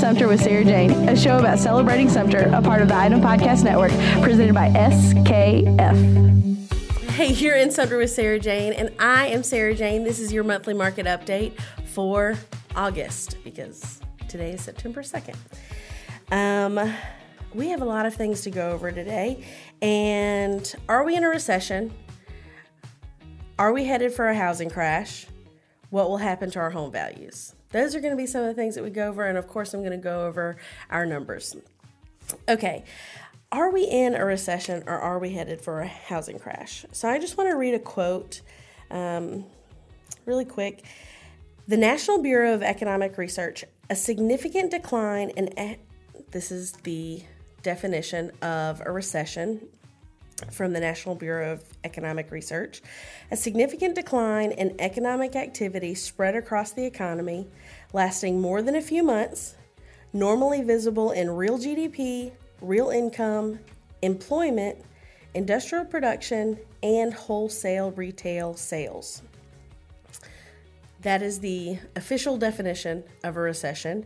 Sumter with Sarah Jane, a show about celebrating Sumter, a part of the Item Podcast Network, presented by SKF. Hey, you're in Sumter with Sarah Jane, and I am Sarah Jane. This is your monthly market update for August because today is September 2nd. Um, we have a lot of things to go over today. And are we in a recession? Are we headed for a housing crash? What will happen to our home values? Those are going to be some of the things that we go over. And of course, I'm going to go over our numbers. Okay. Are we in a recession or are we headed for a housing crash? So I just want to read a quote um, really quick. The National Bureau of Economic Research, a significant decline in, e- this is the definition of a recession from the National Bureau of Economic Research. A significant decline in economic activity spread across the economy, lasting more than a few months, normally visible in real GDP, real income, employment, industrial production, and wholesale retail sales. That is the official definition of a recession.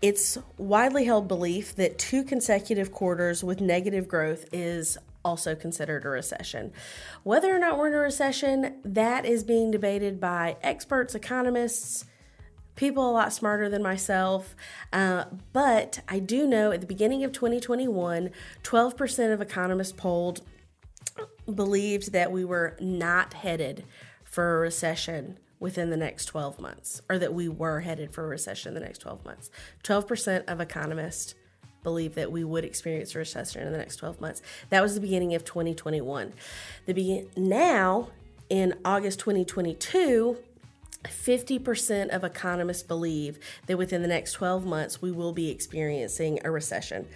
It's widely held belief that two consecutive quarters with negative growth is also considered a recession. Whether or not we're in a recession, that is being debated by experts, economists, people a lot smarter than myself. Uh, but I do know at the beginning of 2021, 12% of economists polled believed that we were not headed for a recession within the next 12 months, or that we were headed for a recession in the next 12 months. 12% of economists believe that we would experience a recession in the next 12 months. That was the beginning of 2021. The be- now in August 2022, 50% of economists believe that within the next 12 months we will be experiencing a recession.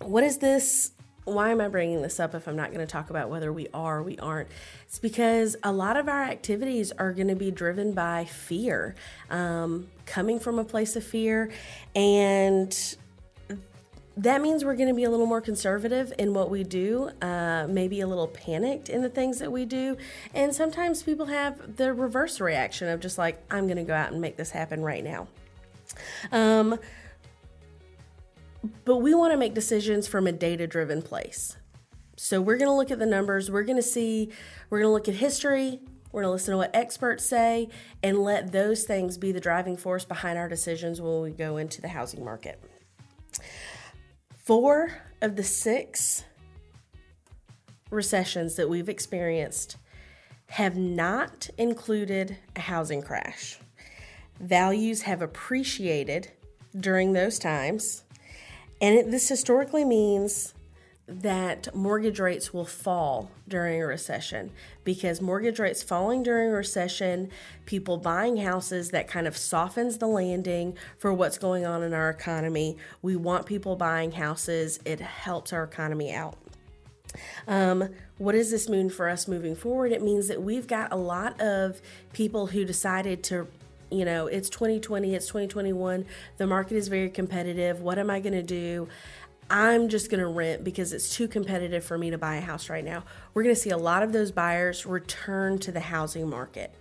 What is this why am I bringing this up if I'm not going to talk about whether we are or we aren't? It's because a lot of our activities are going to be driven by fear, um, coming from a place of fear. And that means we're going to be a little more conservative in what we do, uh, maybe a little panicked in the things that we do. And sometimes people have the reverse reaction of just like, I'm going to go out and make this happen right now. Um, but we want to make decisions from a data driven place. So we're going to look at the numbers, we're going to see, we're going to look at history, we're going to listen to what experts say, and let those things be the driving force behind our decisions when we go into the housing market. Four of the six recessions that we've experienced have not included a housing crash. Values have appreciated during those times and it, this historically means that mortgage rates will fall during a recession because mortgage rates falling during a recession, people buying houses, that kind of softens the landing for what's going on in our economy. We want people buying houses, it helps our economy out. Um, what does this mean for us moving forward? It means that we've got a lot of people who decided to you know, it's 2020, it's 2021. The market is very competitive. What am I going to do? I'm just going to rent because it's too competitive for me to buy a house right now. We're going to see a lot of those buyers return to the housing market.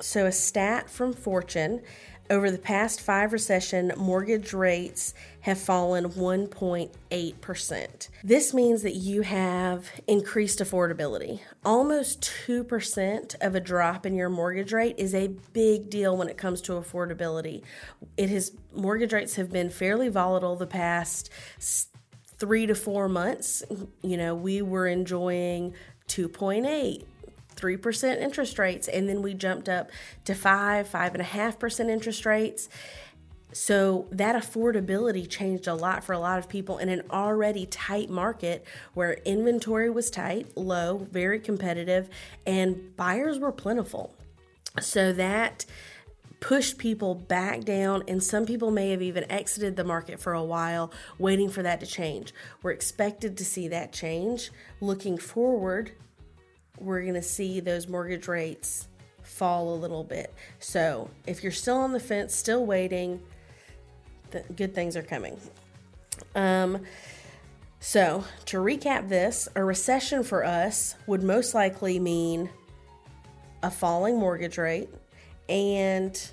So, a stat from Fortune over the past five recession, mortgage rates have fallen 1.8%. This means that you have increased affordability. Almost 2% of a drop in your mortgage rate is a big deal when it comes to affordability. It has mortgage rates have been fairly volatile the past 3 to 4 months. You know, we were enjoying 2.8 3% interest rates, and then we jumped up to 5, 5.5% interest rates. So that affordability changed a lot for a lot of people in an already tight market where inventory was tight, low, very competitive, and buyers were plentiful. So that pushed people back down, and some people may have even exited the market for a while, waiting for that to change. We're expected to see that change. Looking forward, we're going to see those mortgage rates fall a little bit. So if you're still on the fence, still waiting, good things are coming. Um, so to recap this, a recession for us would most likely mean a falling mortgage rate and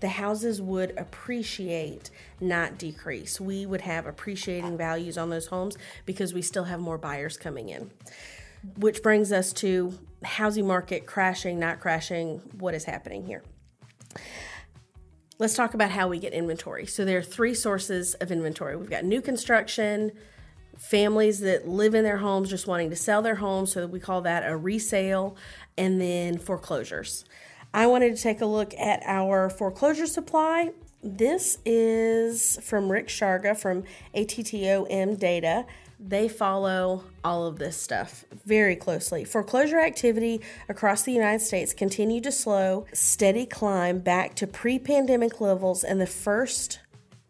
the houses would appreciate, not decrease. We would have appreciating values on those homes because we still have more buyers coming in. Which brings us to housing market crashing, not crashing, what is happening here. Let's talk about how we get inventory. So there are three sources of inventory. We've got new construction, families that live in their homes just wanting to sell their homes, so we call that a resale, and then foreclosures. I wanted to take a look at our foreclosure supply. This is from Rick Sharga from ATTOM Data. They follow all of this stuff very closely. Foreclosure activity across the United States continued to slow, steady climb back to pre pandemic levels in the first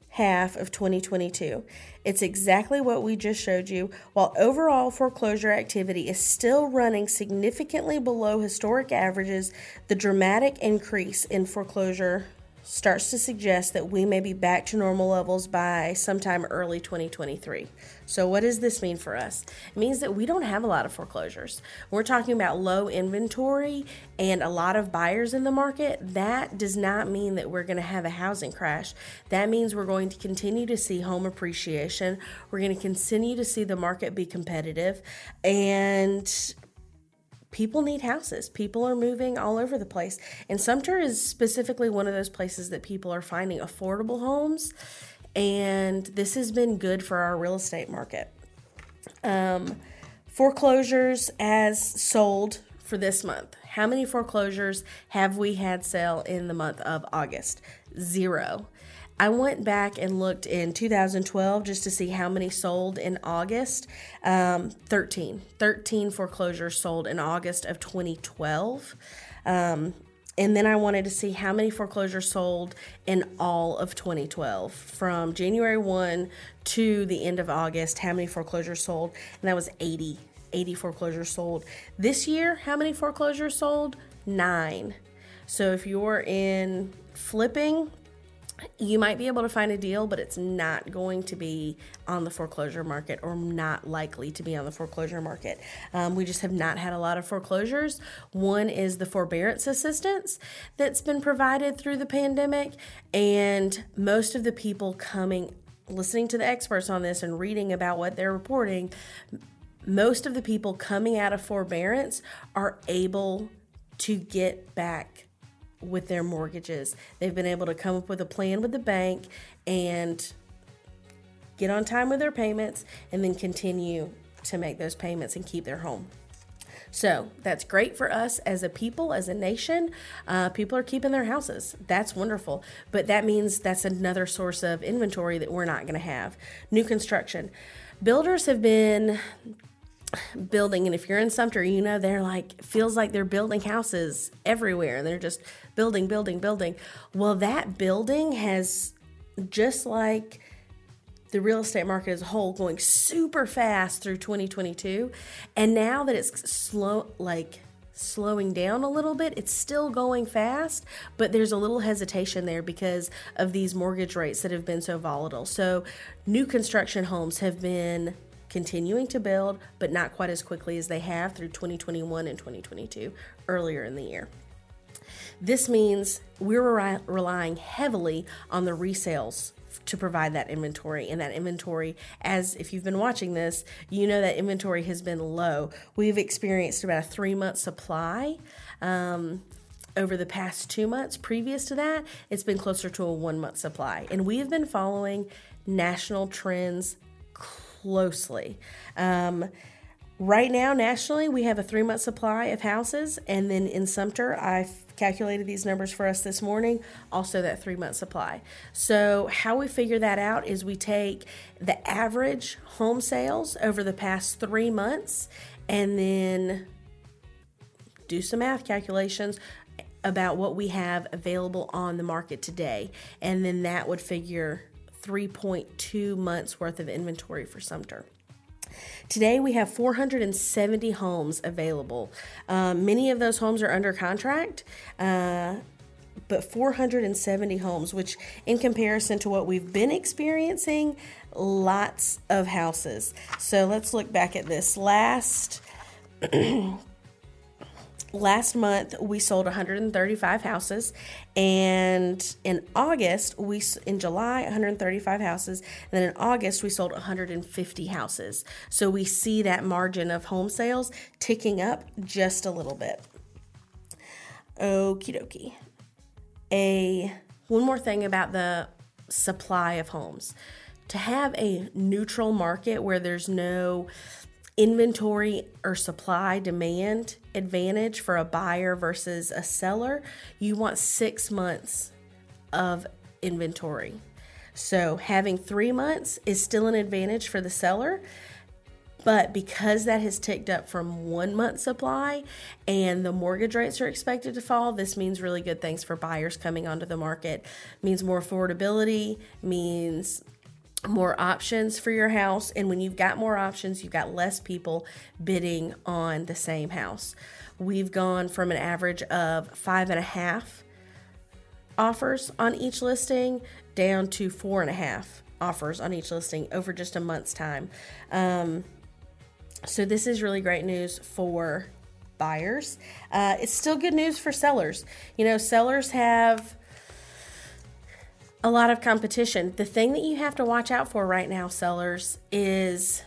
half of 2022. It's exactly what we just showed you. While overall foreclosure activity is still running significantly below historic averages, the dramatic increase in foreclosure starts to suggest that we may be back to normal levels by sometime early 2023. So, what does this mean for us? It means that we don't have a lot of foreclosures. We're talking about low inventory and a lot of buyers in the market. That does not mean that we're going to have a housing crash. That means we're going to continue to see home appreciation. We're going to continue to see the market be competitive and people need houses. People are moving all over the place. And Sumter is specifically one of those places that people are finding affordable homes. And this has been good for our real estate market. Um, foreclosures as sold for this month. How many foreclosures have we had sell in the month of August? Zero. I went back and looked in 2012 just to see how many sold in August. Um, 13. 13 foreclosures sold in August of 2012. Um, and then I wanted to see how many foreclosures sold in all of 2012 from January 1 to the end of August. How many foreclosures sold? And that was 80. 80 foreclosures sold. This year, how many foreclosures sold? Nine. So if you're in flipping, you might be able to find a deal, but it's not going to be on the foreclosure market or not likely to be on the foreclosure market. Um, we just have not had a lot of foreclosures. One is the forbearance assistance that's been provided through the pandemic, and most of the people coming, listening to the experts on this and reading about what they're reporting, most of the people coming out of forbearance are able to get back with their mortgages. They've been able to come up with a plan with the bank and get on time with their payments and then continue to make those payments and keep their home. So that's great for us as a people, as a nation. Uh, people are keeping their houses. That's wonderful. But that means that's another source of inventory that we're not going to have. New construction. Builders have been building and if you're in Sumter you know they're like feels like they're building houses everywhere and they're just building building building. Well that building has just like the real estate market as a whole going super fast through 2022 and now that it's slow like slowing down a little bit it's still going fast but there's a little hesitation there because of these mortgage rates that have been so volatile. So new construction homes have been continuing to build, but not quite as quickly as they have through 2021 and 2022 earlier in the year. This means we're relying heavily on the resales to provide that inventory and that inventory as if you've been watching this you know that inventory has been low. We've experienced about a three month supply um, over the past two months. Previous to that it's been closer to a one month supply. And we have been following national trends closely. Um, right now, nationally, we have a three month supply of houses, and then in Sumter, I've calculated these numbers for us this morning, also that three month supply. So, how we figure that out is we take the average home sales over the past three months and then do some math calculations about what we have available on the market today. And then that would figure 3.2 months worth of inventory for Sumter. Today we have 470 homes available. Um, many of those homes are under contract. Uh, but 470 homes, which in comparison to what we've been experiencing, lots of houses. So let's look back at this. Last last month we sold 135 houses. And in august we in july 135 houses. And then in august we sold 150 houses. So we see that margin of home sales ticking up just a little bit. Okie dokie. A one more thing about the supply of homes. To have a neutral market where there's no inventory or supply demand advantage for a buyer versus a seller, you want six months of inventory. So having three months is still an advantage for the seller. But because that has ticked up from one month supply and the mortgage rates are expected to fall, this means really good things for buyers coming onto the market. Means more affordability, means more options for your house. And when you've got more options, you've got less people bidding on the same house. We've gone from an average of five and a half offers on each listing down to four and a half offers on each listing over just a month's time. Um, so, this is really great news for buyers. Uh, it's still good news for sellers. You know, sellers have a lot of competition. The thing that you have to watch out for right now, sellers, is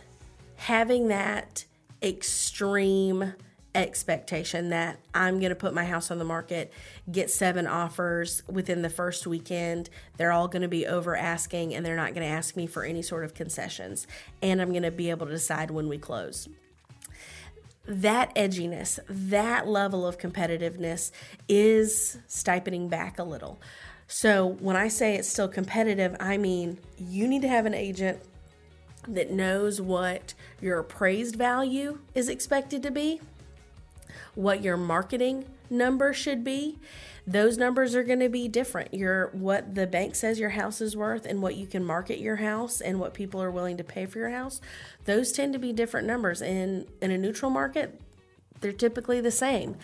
having that extreme expectation that I'm going to put my house on the market, get seven offers within the first weekend. They're all going to be over asking and they're not going to ask me for any sort of concessions. And I'm going to be able to decide when we close. That edginess, that level of competitiveness is stipening back a little. So when I say it's still competitive, I mean you need to have an agent that knows what your appraised value is expected to be, what your marketing number should be. Those numbers are going to be different. Your what the bank says your house is worth and what you can market your house and what people are willing to pay for your house. Those tend to be different numbers. In in a neutral market, they're typically the same.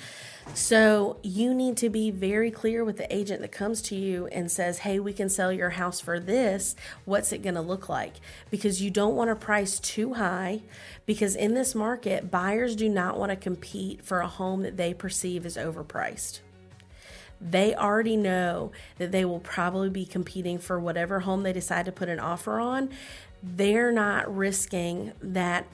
So you need to be very clear with the agent that comes to you and says, Hey, we can sell your house for this. What's it going to look like? Because you don't want to price too high. Because in this market, buyers do not want to compete for a home that they perceive as overpriced. They already know that they will probably be competing for whatever home they decide to put an offer on. They're not risking that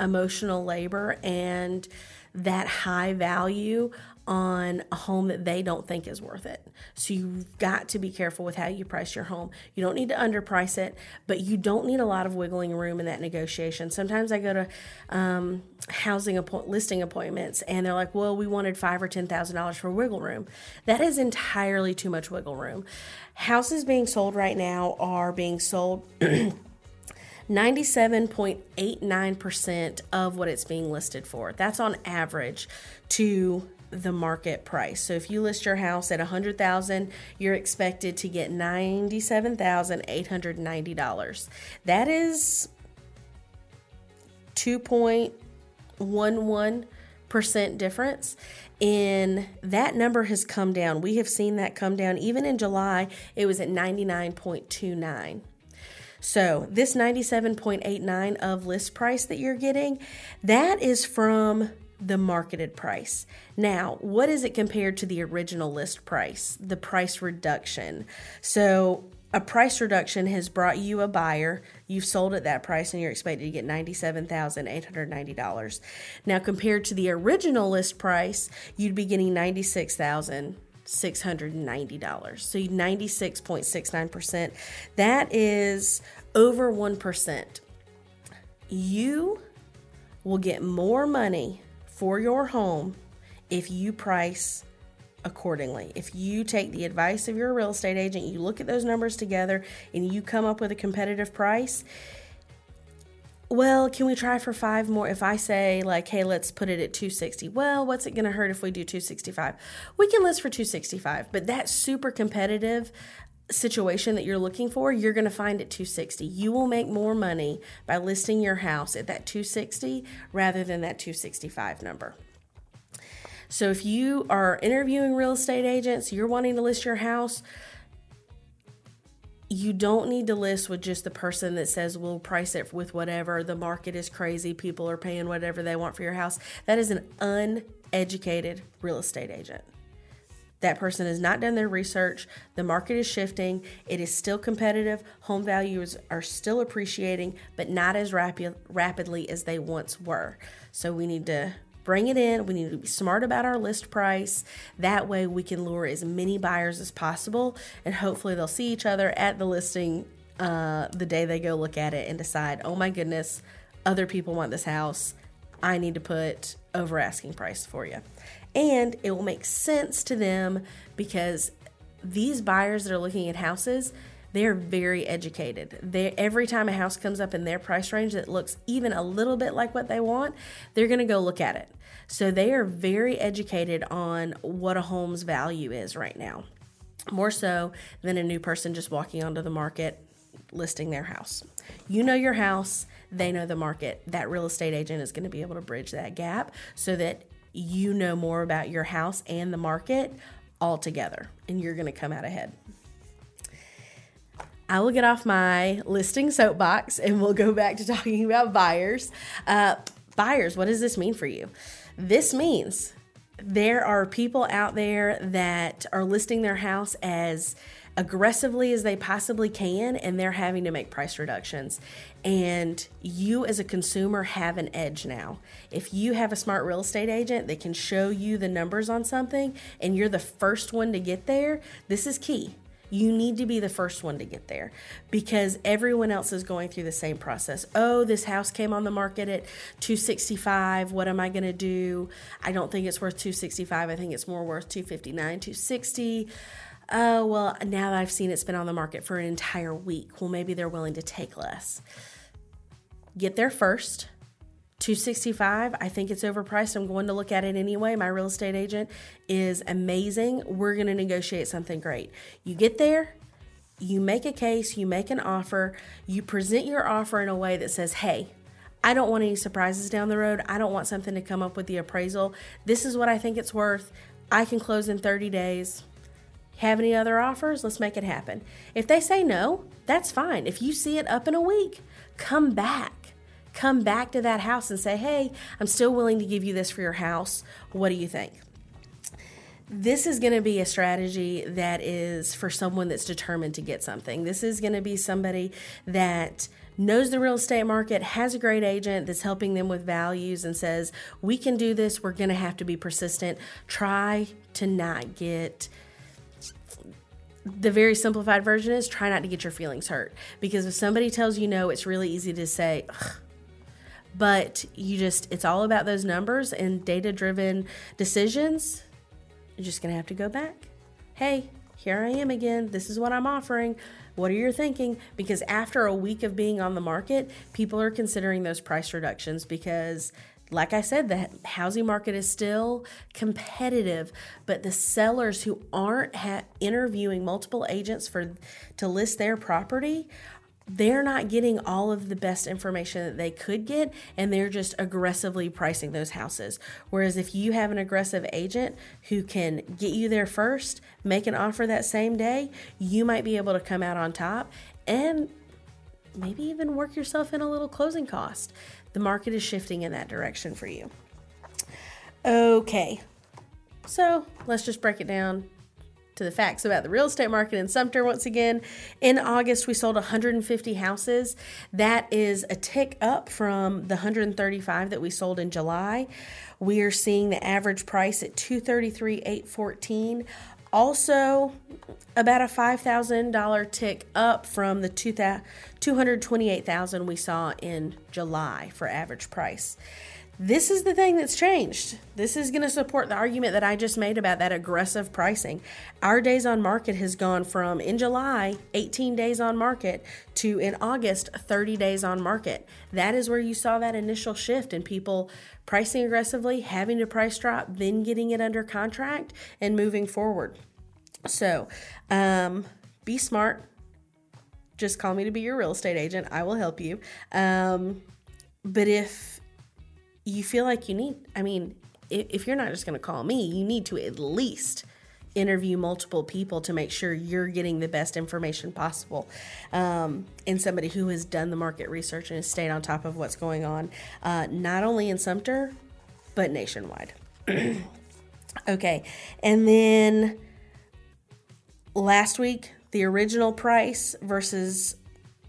emotional labor and that high value on a home that they don't think is worth it. So you've got to be careful with how you price your home. You don't need to underprice it, but you don't need a lot of wiggling room in that negotiation. Sometimes I go to um, housing listing appointments and they're like, "Well, we wanted five or ten thousand dollars for wiggle room." That is entirely too much wiggle room. Houses being sold right now are being sold. 97.89% of what it's being listed for. That's on average to the market price. So if you list your house at 100,000, you're expected to get $97,890. That is 2.11% difference and that number has come down. We have seen that come down even in July. It was at 99.29. So, this 97.89 of list price that you're getting, that is from the marketed price. Now, what is it compared to the original list price? The price reduction. So, a price reduction has brought you a buyer. You've sold at that price and you're expected to get $97,890. Now, compared to the original list price, you'd be getting $96,000. $690. So 96.69%. That is over 1%. You will get more money for your home if you price accordingly. If you take the advice of your real estate agent, you look at those numbers together and you come up with a competitive price, well, can we try for five more? If I say, like, hey, let's put it at 260, well, what's it going to hurt if we do 265? We can list for 265, but that super competitive situation that you're looking for, you're going to find at 260. You will make more money by listing your house at that 260 rather than that 265 number. So if you are interviewing real estate agents, you're wanting to list your house, you don't need to list with just the person that says we'll price it with whatever. The market is crazy. People are paying whatever they want for your house. That is an uneducated real estate agent. That person has not done their research. The market is shifting. It is still competitive. Home values are still appreciating but not as rapi- rapidly as they once were. So we need to bring it in. We need to be smart about our list price. That way, we can lure as many buyers as possible, and hopefully, they'll see each other at the listing uh, the day they go look at it and decide, oh my goodness, other people want this house. I need to put over asking price for you. And it will make sense to them because these buyers that are looking at houses, they're very educated. They every time a house comes up in their price range that looks even a little bit like what they want, they're going to go look at it. So they are very educated on what a home's value is right now, more so than a new person just walking onto the market listing their house. You know your house, they know the market. That real estate agent is going to be able to bridge that gap so that you know more about your house and the market all together, and you're going to come out ahead. I will get off my listing soapbox and we'll go back to talking about buyers. Uh, buyers, what does this mean for you? This means there are people out there that are listing their house as aggressively as they possibly can and they're having to make price reductions. And you, as a consumer, have an edge now. If you have a smart real estate agent that can show you the numbers on something and you're the first one to get there, this is key. You need to be the first one to get there because everyone else is going through the same process. Oh, this house came on the market at 265. What am I going to do? I don't think it's worth 265. I think it's more worth 259, 260. Oh, well, now that I've seen it's been on the market for an entire week, well, maybe they're willing to take less. Get there first 265 i think it's overpriced. I'm going to look at it anyway. My real estate agent is amazing. We're going to negotiate something great. You get there you make a case you make an offer you present your offer in a way that says hey i don't want any surprises down the road. I don't want something to come up with the appraisal. This is what i think it's worth. I can close in 30 days. Have any other offers? Let's make it happen. If they say no that's fine. If you see it up in a week come back come back to that house and say, hey, I'm still willing to give you this for your house. What do you think? This is going to be a strategy that is for someone that's determined to get something. This is going to be somebody that knows the real estate market, has a great agent that's helping them with values, and says, We can do this. We're going to have to be persistent. Try to not get the very simplified version is try not to get your feelings hurt because if somebody tells you no, it's really easy to say, but you just it's all about those numbers and data driven decisions. You're just to have to go back. Hey here i am again. This is what i'm offering. What are you thinking? Because after a week of being on the market people are considering those price reductions because like I said, the housing market is still competitive, but the sellers who aren't ha- interviewing multiple agents for to list their property they're not getting all of the best information that they could get and they're just aggressively pricing those houses. Whereas if you have an aggressive agent who can get you there first, make an offer that same day, you might be able to come out on top and maybe even work yourself in a little closing cost. The market is shifting in that direction for you. Okay, so let's just break it down to the facts about the real estate market in Sumter once again. In August, we sold 150 houses. That is a tick up from the 135 that we sold in July. We are seeing the average price at 233,814. Also, about a $5,000 tick up from the 228,000 we saw in July for average price. This is the thing that's changed. This is going to support the argument that I just made about that aggressive pricing. Our days on market has gone from in July, 18 days on market, to in August, 30 days on market. That is where you saw that initial shift in people pricing aggressively, having to price drop, then getting it under contract, and moving forward. So, um, be smart. Just call me to be your real estate agent. I will help you. Um, but if you feel like you need, I mean, if you're not just going to call me, you need to at least interview multiple people to make sure you're getting the best information possible. Um, and somebody who has done the market research and has stayed on top of what's going on, uh, not only in Sumter, but nationwide. okay. And then last week, the original price versus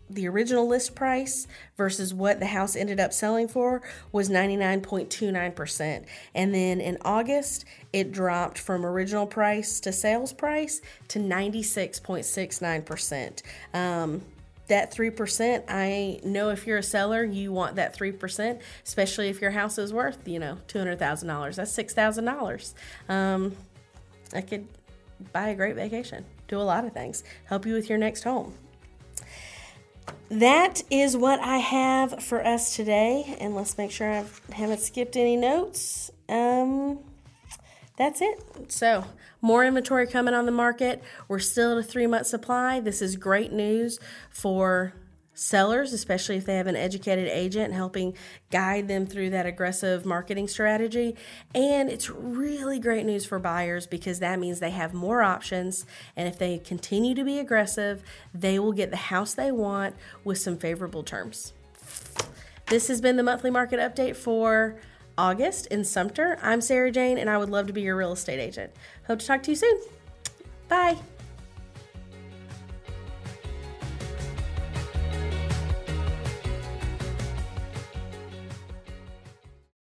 the original list price versus what the house ended up selling for was 99.29%. And then in August, it dropped from original price to sales price to 96.69%. Um, that 3%, I know if you're a seller, you want that 3%, especially if your house is worth, you know, $200,000. That's $6,000. Um, I could buy a great vacation, do a lot of things, help you with your next home that is what I have for us today. And let's make sure I haven't skipped any notes. Um, that's it. So, more inventory coming on the market. We're still at a three month supply. This is great news for sellers, especially if they have an educated agent helping guide them through that aggressive marketing strategy. And it's really great news for buyers because that means they have more options. And if they continue to be aggressive, they will get the house they want with some favorable terms. This has been the monthly market update for August in Sumter. I'm Sarah Jane, and I would love to be your real estate agent. Hope to talk to you soon. Bye.